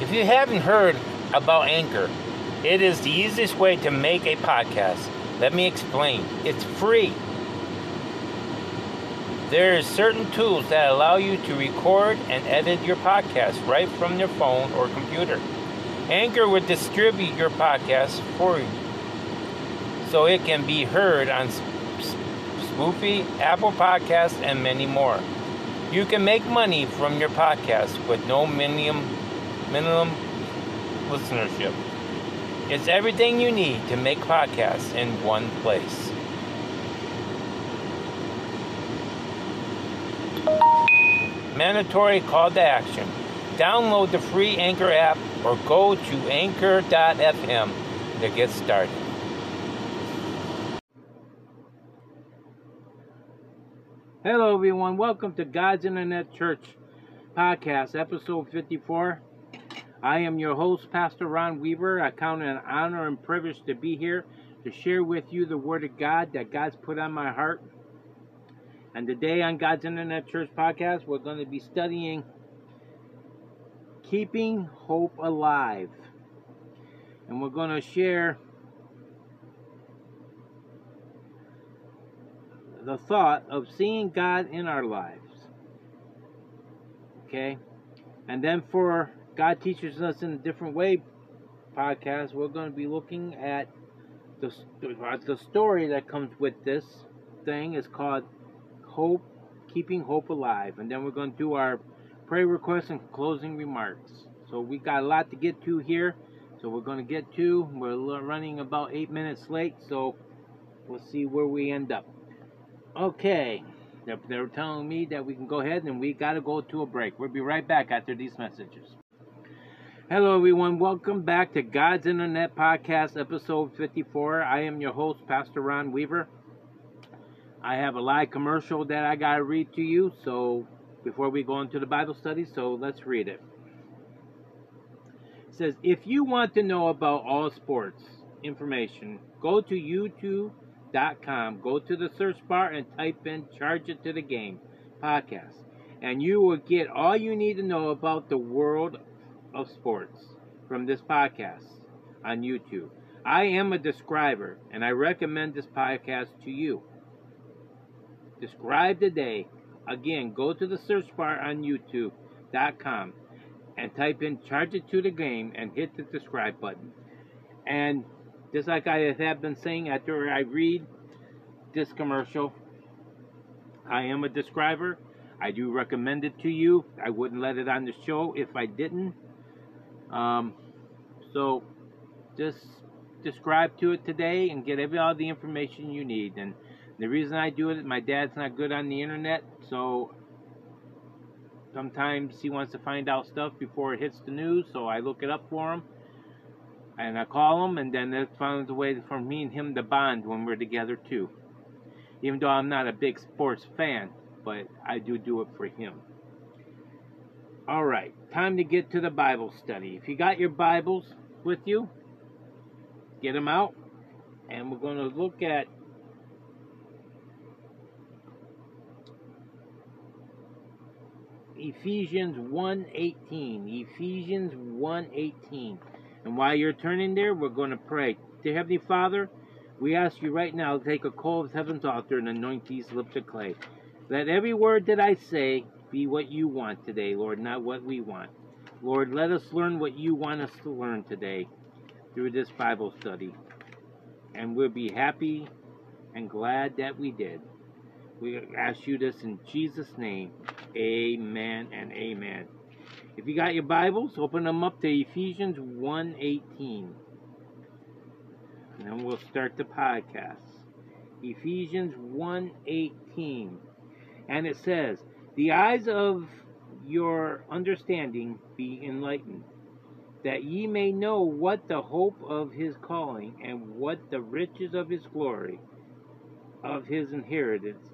If you haven't heard about Anchor, it is the easiest way to make a podcast. Let me explain. It's free. There are certain tools that allow you to record and edit your podcast right from your phone or computer. Anchor will distribute your podcast for you so it can be heard on Spotify, Apple Podcasts, and many more. You can make money from your podcast with no minimum minimum listenership. It's everything you need to make podcasts in one place. Mandatory call to action. Download the free Anchor app or go to anchor.fm to get started. Hello, everyone. Welcome to God's Internet Church podcast, episode 54. I am your host, Pastor Ron Weaver. I count it an honor and privilege to be here to share with you the Word of God that God's put on my heart. And today on God's Internet Church podcast, we're going to be studying Keeping Hope Alive. And we're going to share the thought of seeing God in our lives. Okay? And then for God Teaches Us in a Different Way podcast, we're going to be looking at the, the story that comes with this thing is called Hope, Keeping Hope Alive. And then we're going to do our prayer requests and closing remarks. So we got a lot to get to here. So we're going to get to. We're running about eight minutes late. So we'll see where we end up. Okay. They're, they're telling me that we can go ahead and we got to go to a break. We'll be right back after these messages. Hello, everyone. Welcome back to God's Internet Podcast, episode 54. I am your host, Pastor Ron Weaver. I have a live commercial that I got to read to you. So, before we go into the Bible study, so let's read it. It says, If you want to know about all sports information, go to youtube.com. Go to the search bar and type in Charge It to the Game podcast, and you will get all you need to know about the world of sports from this podcast on YouTube. I am a describer, and I recommend this podcast to you. Describe today. Again, go to the search bar on YouTube.com and type in Charge It to the Game and hit the subscribe button. And just like I have been saying after I read this commercial, I am a describer. I do recommend it to you. I wouldn't let it on the show if I didn't. Um, so just describe to it today and get every, all the information you need. And the reason I do it my dad's not good on the internet, so sometimes he wants to find out stuff before it hits the news, so I look it up for him and I call him, and then it finds a way for me and him to bond when we're together too. Even though I'm not a big sports fan, but I do do it for him. All right, time to get to the Bible study. If you got your Bibles with you, get them out, and we're going to look at Ephesians 1:18. Ephesians 1:18. And while you're turning there, we're going to pray. Dear Heavenly Father, we ask you right now to take a coal of heaven's altar and anoint these lips of clay. Let every word that I say be what you want today, Lord, not what we want. Lord, let us learn what you want us to learn today through this Bible study. And we'll be happy and glad that we did. We ask you this in Jesus' name. Amen and amen. If you got your Bibles, open them up to Ephesians 1:18. And then we'll start the podcast. Ephesians 1:18. And it says, "The eyes of your understanding be enlightened, that ye may know what the hope of his calling and what the riches of his glory of his inheritance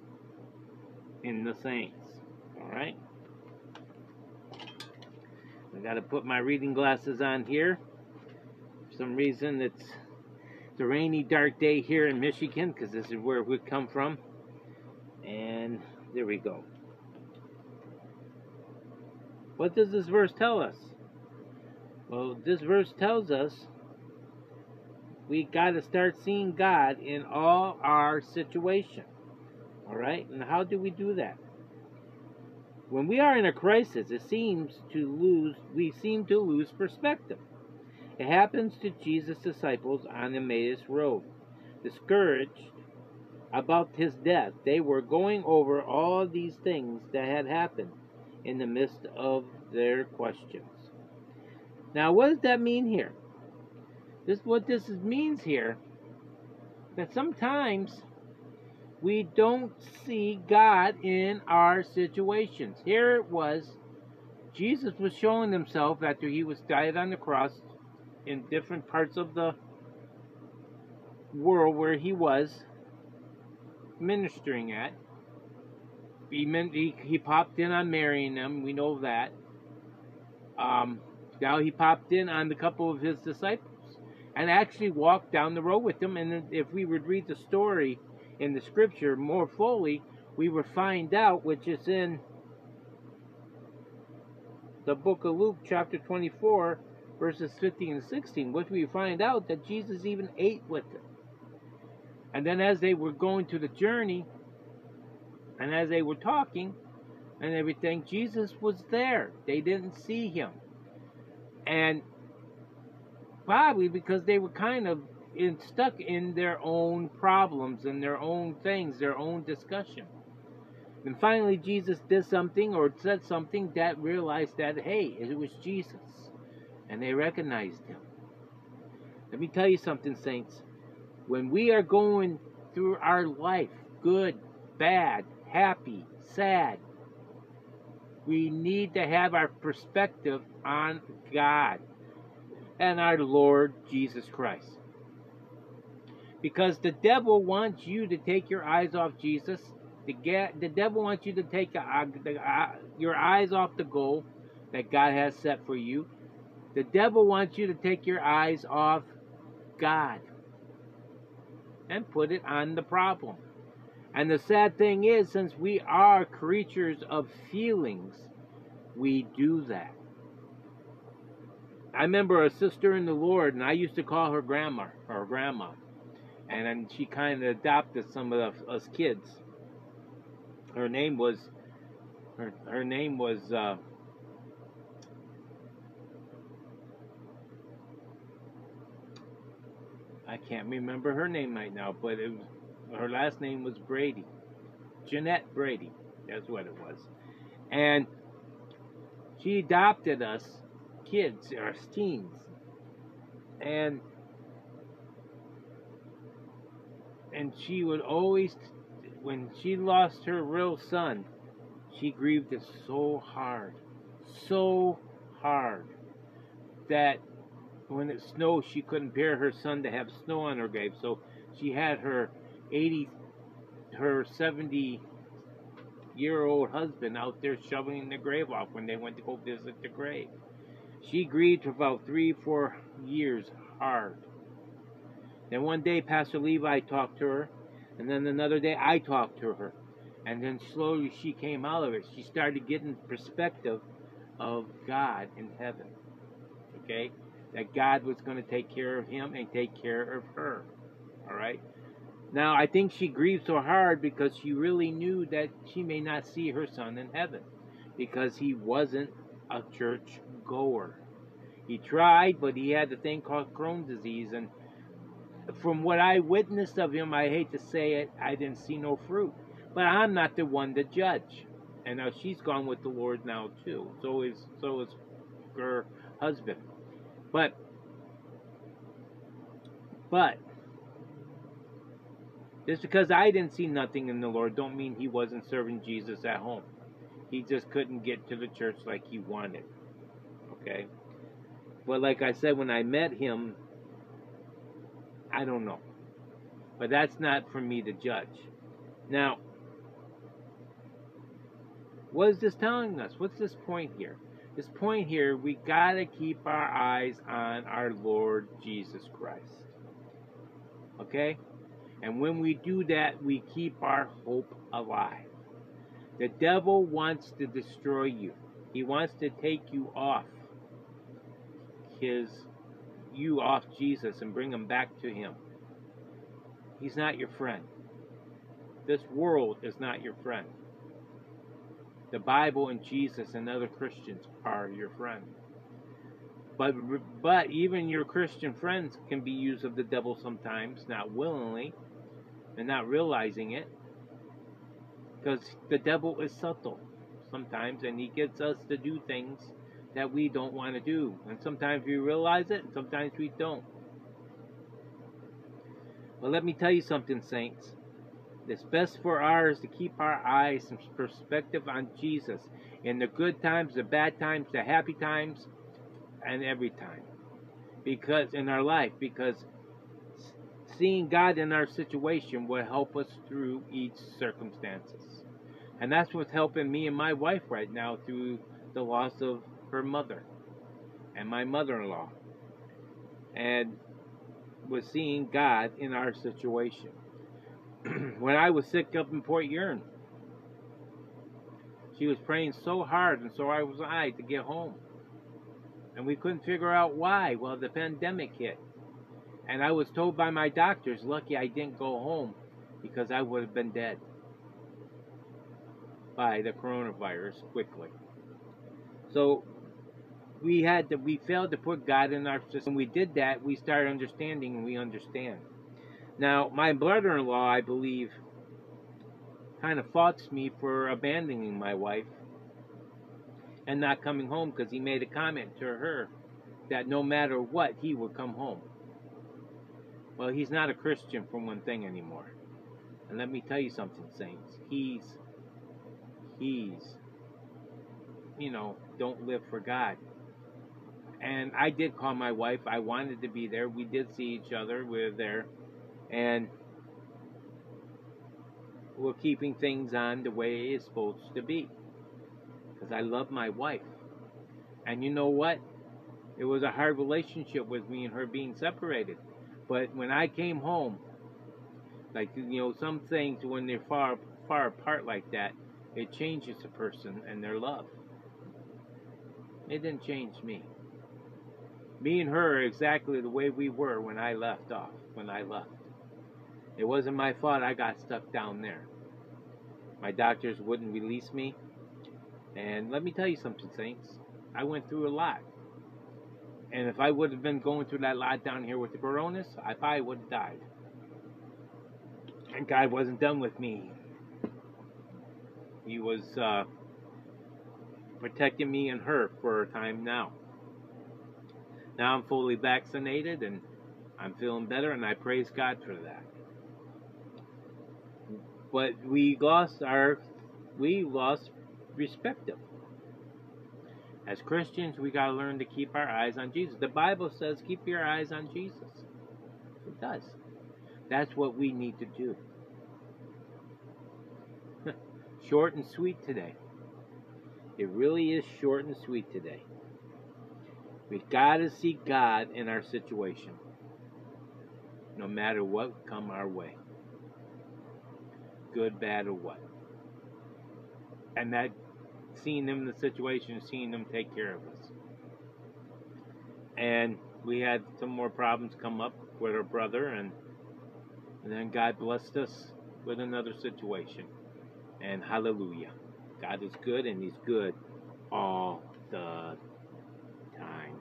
in the saints." All right? I got to put my reading glasses on here. For some reason, it's, a rainy, dark day here in Michigan because this is where we come from. And there we go. What does this verse tell us? Well, this verse tells us we got to start seeing God in all our situation. All right? And how do we do that? When we are in a crisis, it seems to lose we seem to lose perspective. It happens to Jesus' disciples on the Emmaus road. Discouraged about his death, they were going over all these things that had happened in the midst of their questions. Now, what does that mean here? This what this means here that sometimes we don't see God in our situations. Here it was Jesus was showing himself after he was died on the cross in different parts of the world where he was ministering at. He, meant, he, he popped in on marrying them. We know that. Um, now he popped in on the couple of his disciples and actually walked down the road with them. And if we would read the story in the scripture more fully, we would find out, which is in the book of Luke, chapter 24, verses 15 and 16, which we find out that Jesus even ate with them. And then as they were going to the journey, and as they were talking and everything, Jesus was there. They didn't see him. And probably because they were kind of in, stuck in their own problems and their own things, their own discussion. And finally, Jesus did something or said something that realized that, hey, it was Jesus. And they recognized him. Let me tell you something, saints. When we are going through our life, good, bad, happy, sad, we need to have our perspective on God and our Lord Jesus Christ. Because the devil wants you to take your eyes off Jesus. The, get, the devil wants you to take the, your eyes off the goal that God has set for you. The devil wants you to take your eyes off God and put it on the problem. And the sad thing is, since we are creatures of feelings, we do that. I remember a sister in the Lord, and I used to call her grandma or grandma, and then she kind of adopted some of us kids. Her name was her her name was uh, I can't remember her name right now, but it was, her last name was Brady, Jeanette Brady. That's what it was, and she adopted us kids, our teens. And and she would always when she lost her real son, she grieved so hard. So hard that when it snowed she couldn't bear her son to have snow on her grave. So she had her 80 her 70 year old husband out there shoveling the grave off when they went to go visit the grave. She grieved for about three, four years hard. Then one day, Pastor Levi talked to her, and then another day, I talked to her. And then slowly she came out of it. She started getting perspective of God in heaven. Okay? That God was going to take care of him and take care of her. All right? Now, I think she grieved so hard because she really knew that she may not see her son in heaven because he wasn't a church goer. He tried, but he had the thing called Crohn's disease, and from what I witnessed of him, I hate to say it, I didn't see no fruit. But I'm not the one to judge. And now she's gone with the Lord now too. So is so is her husband. But but just because I didn't see nothing in the Lord don't mean he wasn't serving Jesus at home. He just couldn't get to the church like he wanted. Okay? But like I said, when I met him, I don't know. But that's not for me to judge. Now, what is this telling us? What's this point here? This point here, we gotta keep our eyes on our Lord Jesus Christ. Okay? And when we do that, we keep our hope alive. The devil wants to destroy you. He wants to take you off. his you off Jesus and bring him back to him. He's not your friend. This world is not your friend. The Bible and Jesus and other Christians are your friend. But but even your Christian friends can be used of the devil sometimes, not willingly, and not realizing it. Because the devil is subtle sometimes, and he gets us to do things that we don't want to do. And sometimes we realize it, and sometimes we don't. But let me tell you something, saints. It's best for ours to keep our eyes and perspective on Jesus in the good times, the bad times, the happy times, and every time. Because in our life, because seeing God in our situation will help us through each circumstances. And that's what's helping me and my wife right now through the loss of her mother and my mother-in-law. And was seeing God in our situation. when I was sick up in Port Huron, she was praying so hard, and so I was I to get home. And we couldn't figure out why. Well, the pandemic hit. And I was told by my doctors, lucky I didn't go home because I would have been dead by the coronavirus quickly. So we had to, we failed to put God in our system. We did that, we started understanding and we understand. Now, my brother-in-law, I believe, kind of faults me for abandoning my wife and not coming home because he made a comment to her that no matter what, he would come home. Well, he's not a Christian for one thing anymore. And let me tell you something, saints. He's, he's, you know, don't live for God. And I did call my wife. I wanted to be there. We did see each other. We were there. And we're keeping things on the way it's supposed to be. Because I love my wife. And you know what? It was a hard relationship with me and her being separated. But when I came home, like you know, some things when they're far far apart like that, it changes a person and their love. It didn't change me. Me and her are exactly the way we were when I left off, when I left. It wasn't my fault I got stuck down there. My doctors wouldn't release me. And let me tell you something, Saints. I went through a lot. And if I would have been going through that lot down here with the coronas, I probably would have died. And God wasn't done with me. He was uh, protecting me and her for a time now. Now I'm fully vaccinated and I'm feeling better, and I praise God for that. But we lost our, we lost perspective. As Christians, we got to learn to keep our eyes on Jesus. The Bible says, keep your eyes on Jesus. It does. That's what we need to do. short and sweet today. It really is short and sweet today. We've got to see God in our situation, no matter what come our way, good, bad, or what. And that seeing them in the situation, seeing them take care of us. And we had some more problems come up with our brother, and, and then God blessed us with another situation. And hallelujah. God is good, and He's good all the time.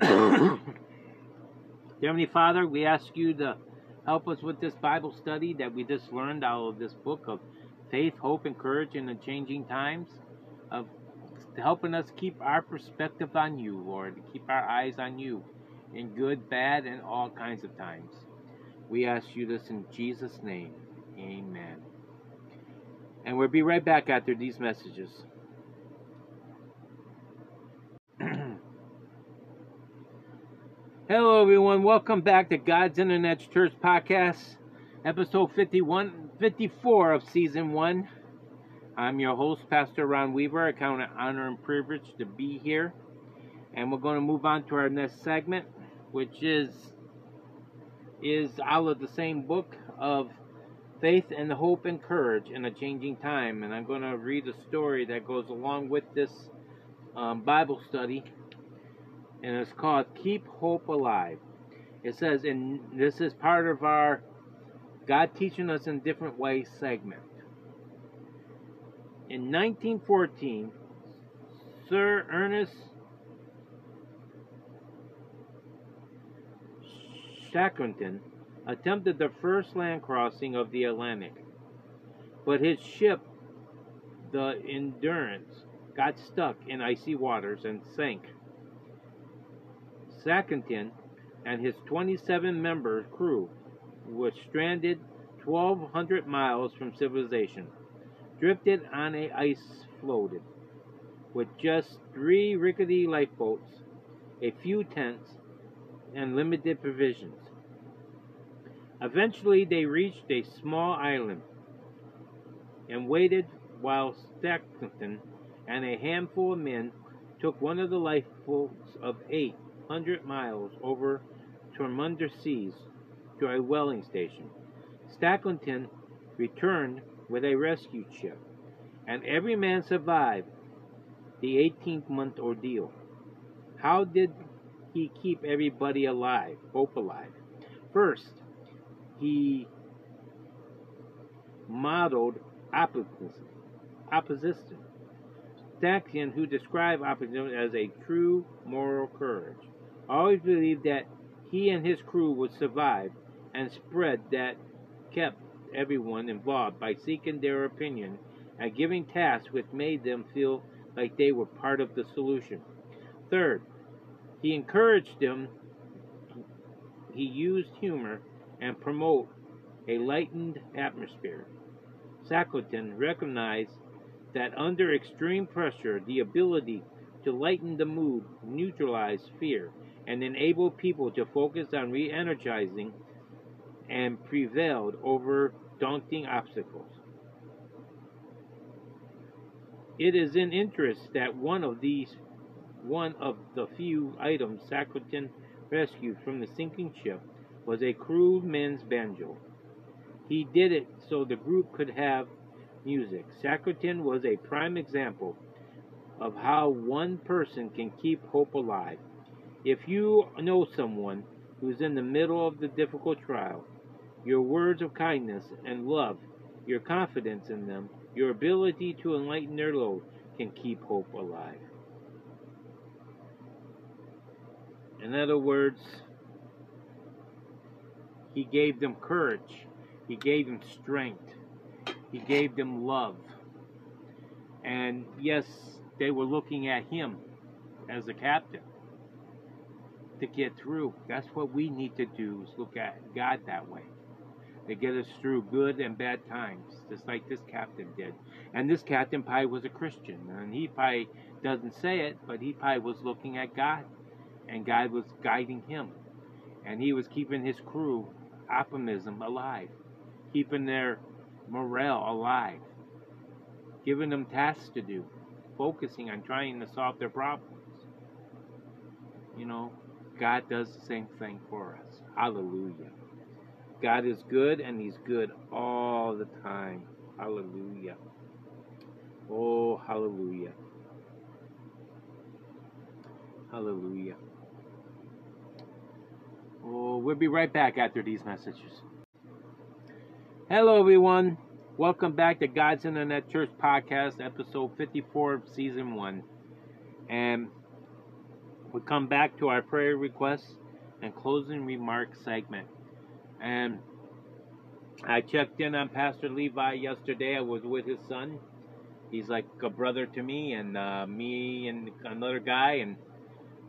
Heavenly Father, we ask you to help us with this Bible study that we just learned out of this book of faith, hope, and courage in the changing times, of helping us keep our perspective on you, Lord, to keep our eyes on you in good, bad, and all kinds of times. We ask you this in Jesus' name. Amen. And we'll be right back after these messages. Hello, everyone. Welcome back to God's Internet Church Podcast, episode 51, 54 of season one. I'm your host, Pastor Ron Weaver. I count it honor and privilege to be here. And we're going to move on to our next segment, which is is out of the same book of faith and hope and courage in a changing time. And I'm going to read a story that goes along with this um, Bible study, and it's called Keep Hope Alive. It says, and this is part of our God Teaching Us in Different Ways segment. In 1914, Sir Ernest Shackleton attempted the first land crossing of the Atlantic, but his ship, the Endurance, got stuck in icy waters and sank. Shackleton and his 27 member crew was stranded 1,200 miles from civilization, drifted on a ice floated, with just three rickety lifeboats, a few tents, and limited provisions. Eventually, they reached a small island and waited while Shackleton and a handful of men took one of the lifeboats of 800 miles over tremendous seas to a whaling station. Shackleton returned with a rescue ship, and every man survived the 18th month ordeal. How did he keep everybody alive, hope alive? First, he modeled opposition. opposition. Shackleton, who described opposition as a true moral courage, always believed that he and his crew would survive and spread that kept everyone involved by seeking their opinion and giving tasks which made them feel like they were part of the solution. Third, he encouraged them. He used humor and promote a lightened atmosphere. Shackleton recognized that under extreme pressure, the ability to lighten the mood neutralized fear and enabled people to focus on re energizing and prevailed over daunting obstacles. It is in interest that one of these one of the few items Shackleton rescued from the sinking ship was a crude men's banjo. He did it so the group could have music. Shackleton was a prime example of how one person can keep hope alive. If you know someone who's in the middle of the difficult trial, your words of kindness and love, your confidence in them, your ability to enlighten their load can keep hope alive. In other words, he gave them courage, he gave them strength, he gave them love. And yes, they were looking at him as a captain to get through. That's what we need to do is look at God that way. To get us through good and bad times, just like this captain did. And this captain probably was a Christian. And he probably doesn't say it, but he probably was looking at God. And God was guiding him. And he was keeping his crew optimism alive, keeping their morale alive, giving them tasks to do, focusing on trying to solve their problems. You know, God does the same thing for us. Hallelujah. God is good and He's good all the time. Hallelujah. Oh, hallelujah. Hallelujah. Oh, we'll be right back after these messages. Hello, everyone. Welcome back to God's Internet Church Podcast, episode 54 of season one. And we come back to our prayer requests and closing remarks segment. And I checked in on Pastor Levi yesterday. I was with his son. He's like a brother to me, and uh, me and another guy and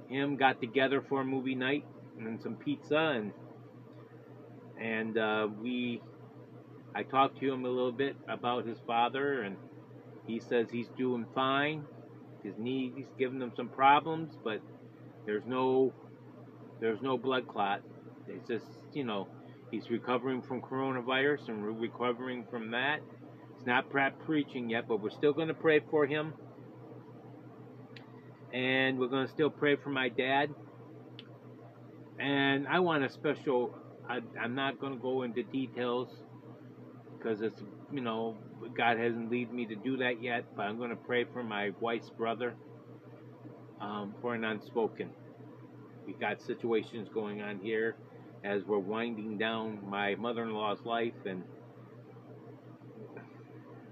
him got together for a movie night and some pizza and and uh, we I talked to him a little bit about his father and he says he's doing fine. His knee he's giving him some problems, but there's no there's no blood clot. It's just you know he's recovering from coronavirus and we're recovering from that. It's not prep preaching yet, but we're still going to pray for him. And we're going to still pray for my dad and I want a special. I, I'm not going to go into details because it's you know God hasn't lead me to do that yet. But I'm going to pray for my wife's brother. um, for an unspoken. We've got situations going on here as we're winding down my mother-in-law's life, and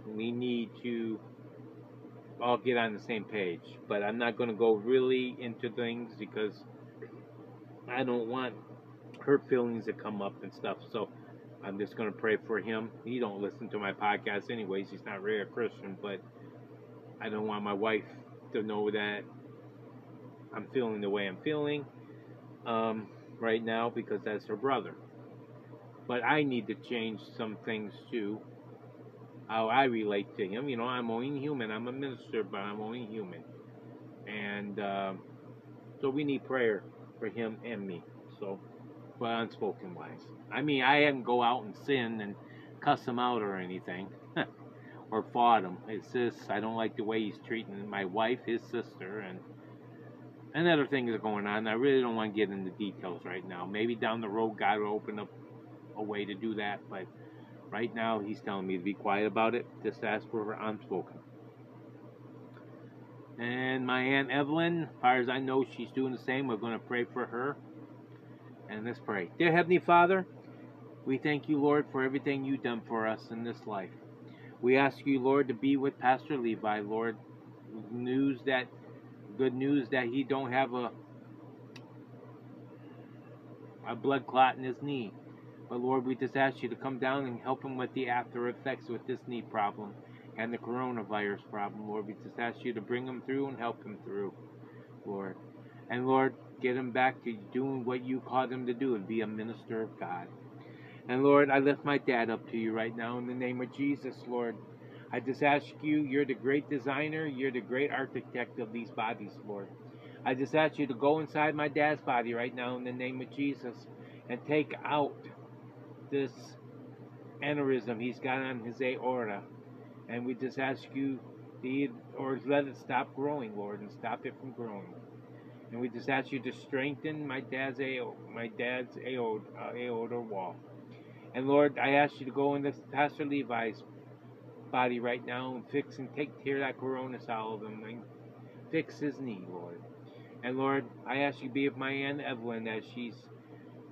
we need to all get on the same page. But I'm not going to go really into things because I don't want her feelings to come up and stuff. So I'm just going to pray for him. He don't listen to my podcast anyways. He's not really a Christian, but I don't want my wife to know that I'm feeling the way I'm feeling um, right now because that's her brother. But I need to change some things too. How I relate to him. You know, I'm only human. I'm a minister, but I'm only human. And uh, so we need prayer for him and me. So, but unspoken wise. I mean, I hadn't go out and sin and cuss him out or anything. or fought him. It's just I don't like the way he's treating my wife, his sister, and and other things are going on. I really don't want to get into details right now. Maybe down the road, God will open up a way to do that. But right now, He's telling me to be quiet about it. Just ask for her unspoken. And my Aunt Evelyn, as far as I know, she's doing the same. We're going to pray for her. And let's pray. Dear Heavenly Father, we thank you, Lord, for everything you've done for us in this life. We ask you, Lord, to be with Pastor Levi, Lord. News that good news that he don't have a a blood clot in his knee. But Lord, we just ask you to come down and help him with the after effects with this knee problem and the coronavirus problem. Lord, we just ask you to bring him through and help him through, Lord. And Lord, get him back to doing what you called him to do and be a minister of God. And Lord, I lift my dad up to you right now in the name of Jesus, Lord. I just ask you, you're the great designer, you're the great architect of these bodies, Lord. I just ask you to go inside my dad's body right now in the name of Jesus and take out this aneurysm he's got on his aorta. And we just ask you to or let it stop growing, Lord, and stop it from growing. And we just ask you to strengthen my dad's aorta, my dad's aorta, uh, aorta wall. And Lord, I ask you to go into Pastor Levi's body right now and fix and take care of that corona out of him and fix his knee, Lord. And Lord, I ask you be with my Aunt Evelyn as she's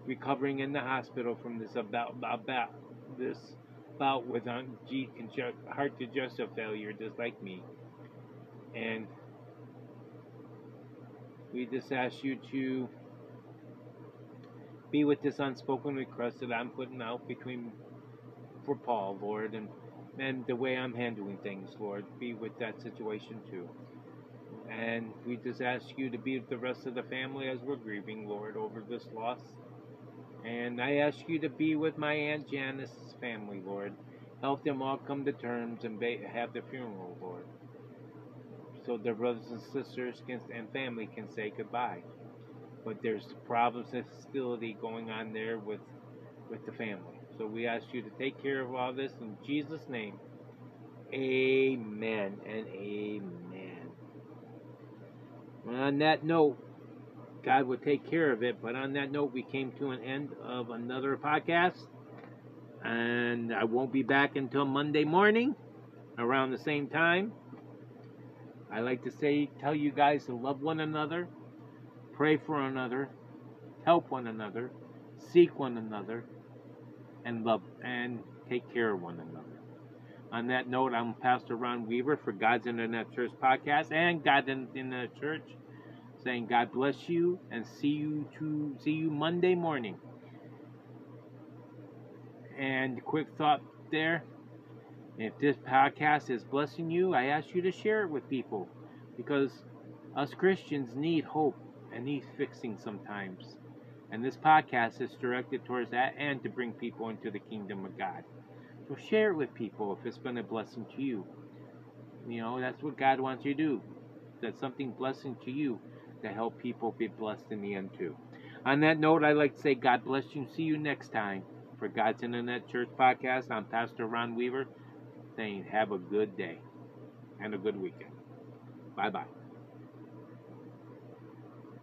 recovering in the hospital from this about about this bout with heart digestive failure, just like me. And we just ask you to be with this unspoken request that I'm putting out between for Paul, Lord, and and the way I'm handling things, Lord, be with that situation too. And we just ask you to be with the rest of the family as we're grieving, Lord, over this loss. And I ask you to be with my Aunt Janice's family, Lord. Help them all come to terms and have the funeral, Lord. So their brothers and sisters can, and family can say goodbye. But there's problems and hostility going on there with with the family. So we ask you to take care of all this in Jesus' name. Amen and amen. On that note, God will take care of it. But on that note, we came to an end of another podcast. And I won't be back until Monday morning around the same time. I like to say, tell you guys to love one another, pray for another, help one another, seek one another, and love and take care of one another. On that note, I'm Pastor Ron Weaver for God's Internet Church podcast and God in, in the Church, saying God bless you and see you to see you Monday morning. And quick thought there. If this podcast is blessing you, I ask you to share it with people because us Christians need hope and need fixing sometimes. And this podcast is directed towards that and to bring people into the kingdom of God. So share it with people if it's been a blessing to you. You know, that's what God wants you to do. That's something blessing to you to help people be blessed in the end too. On that note, I'd like to say God bless you. See you next time for God's Internet Church podcast. I'm Pastor Ron Weaver saying have a good day and a good weekend. Bye bye.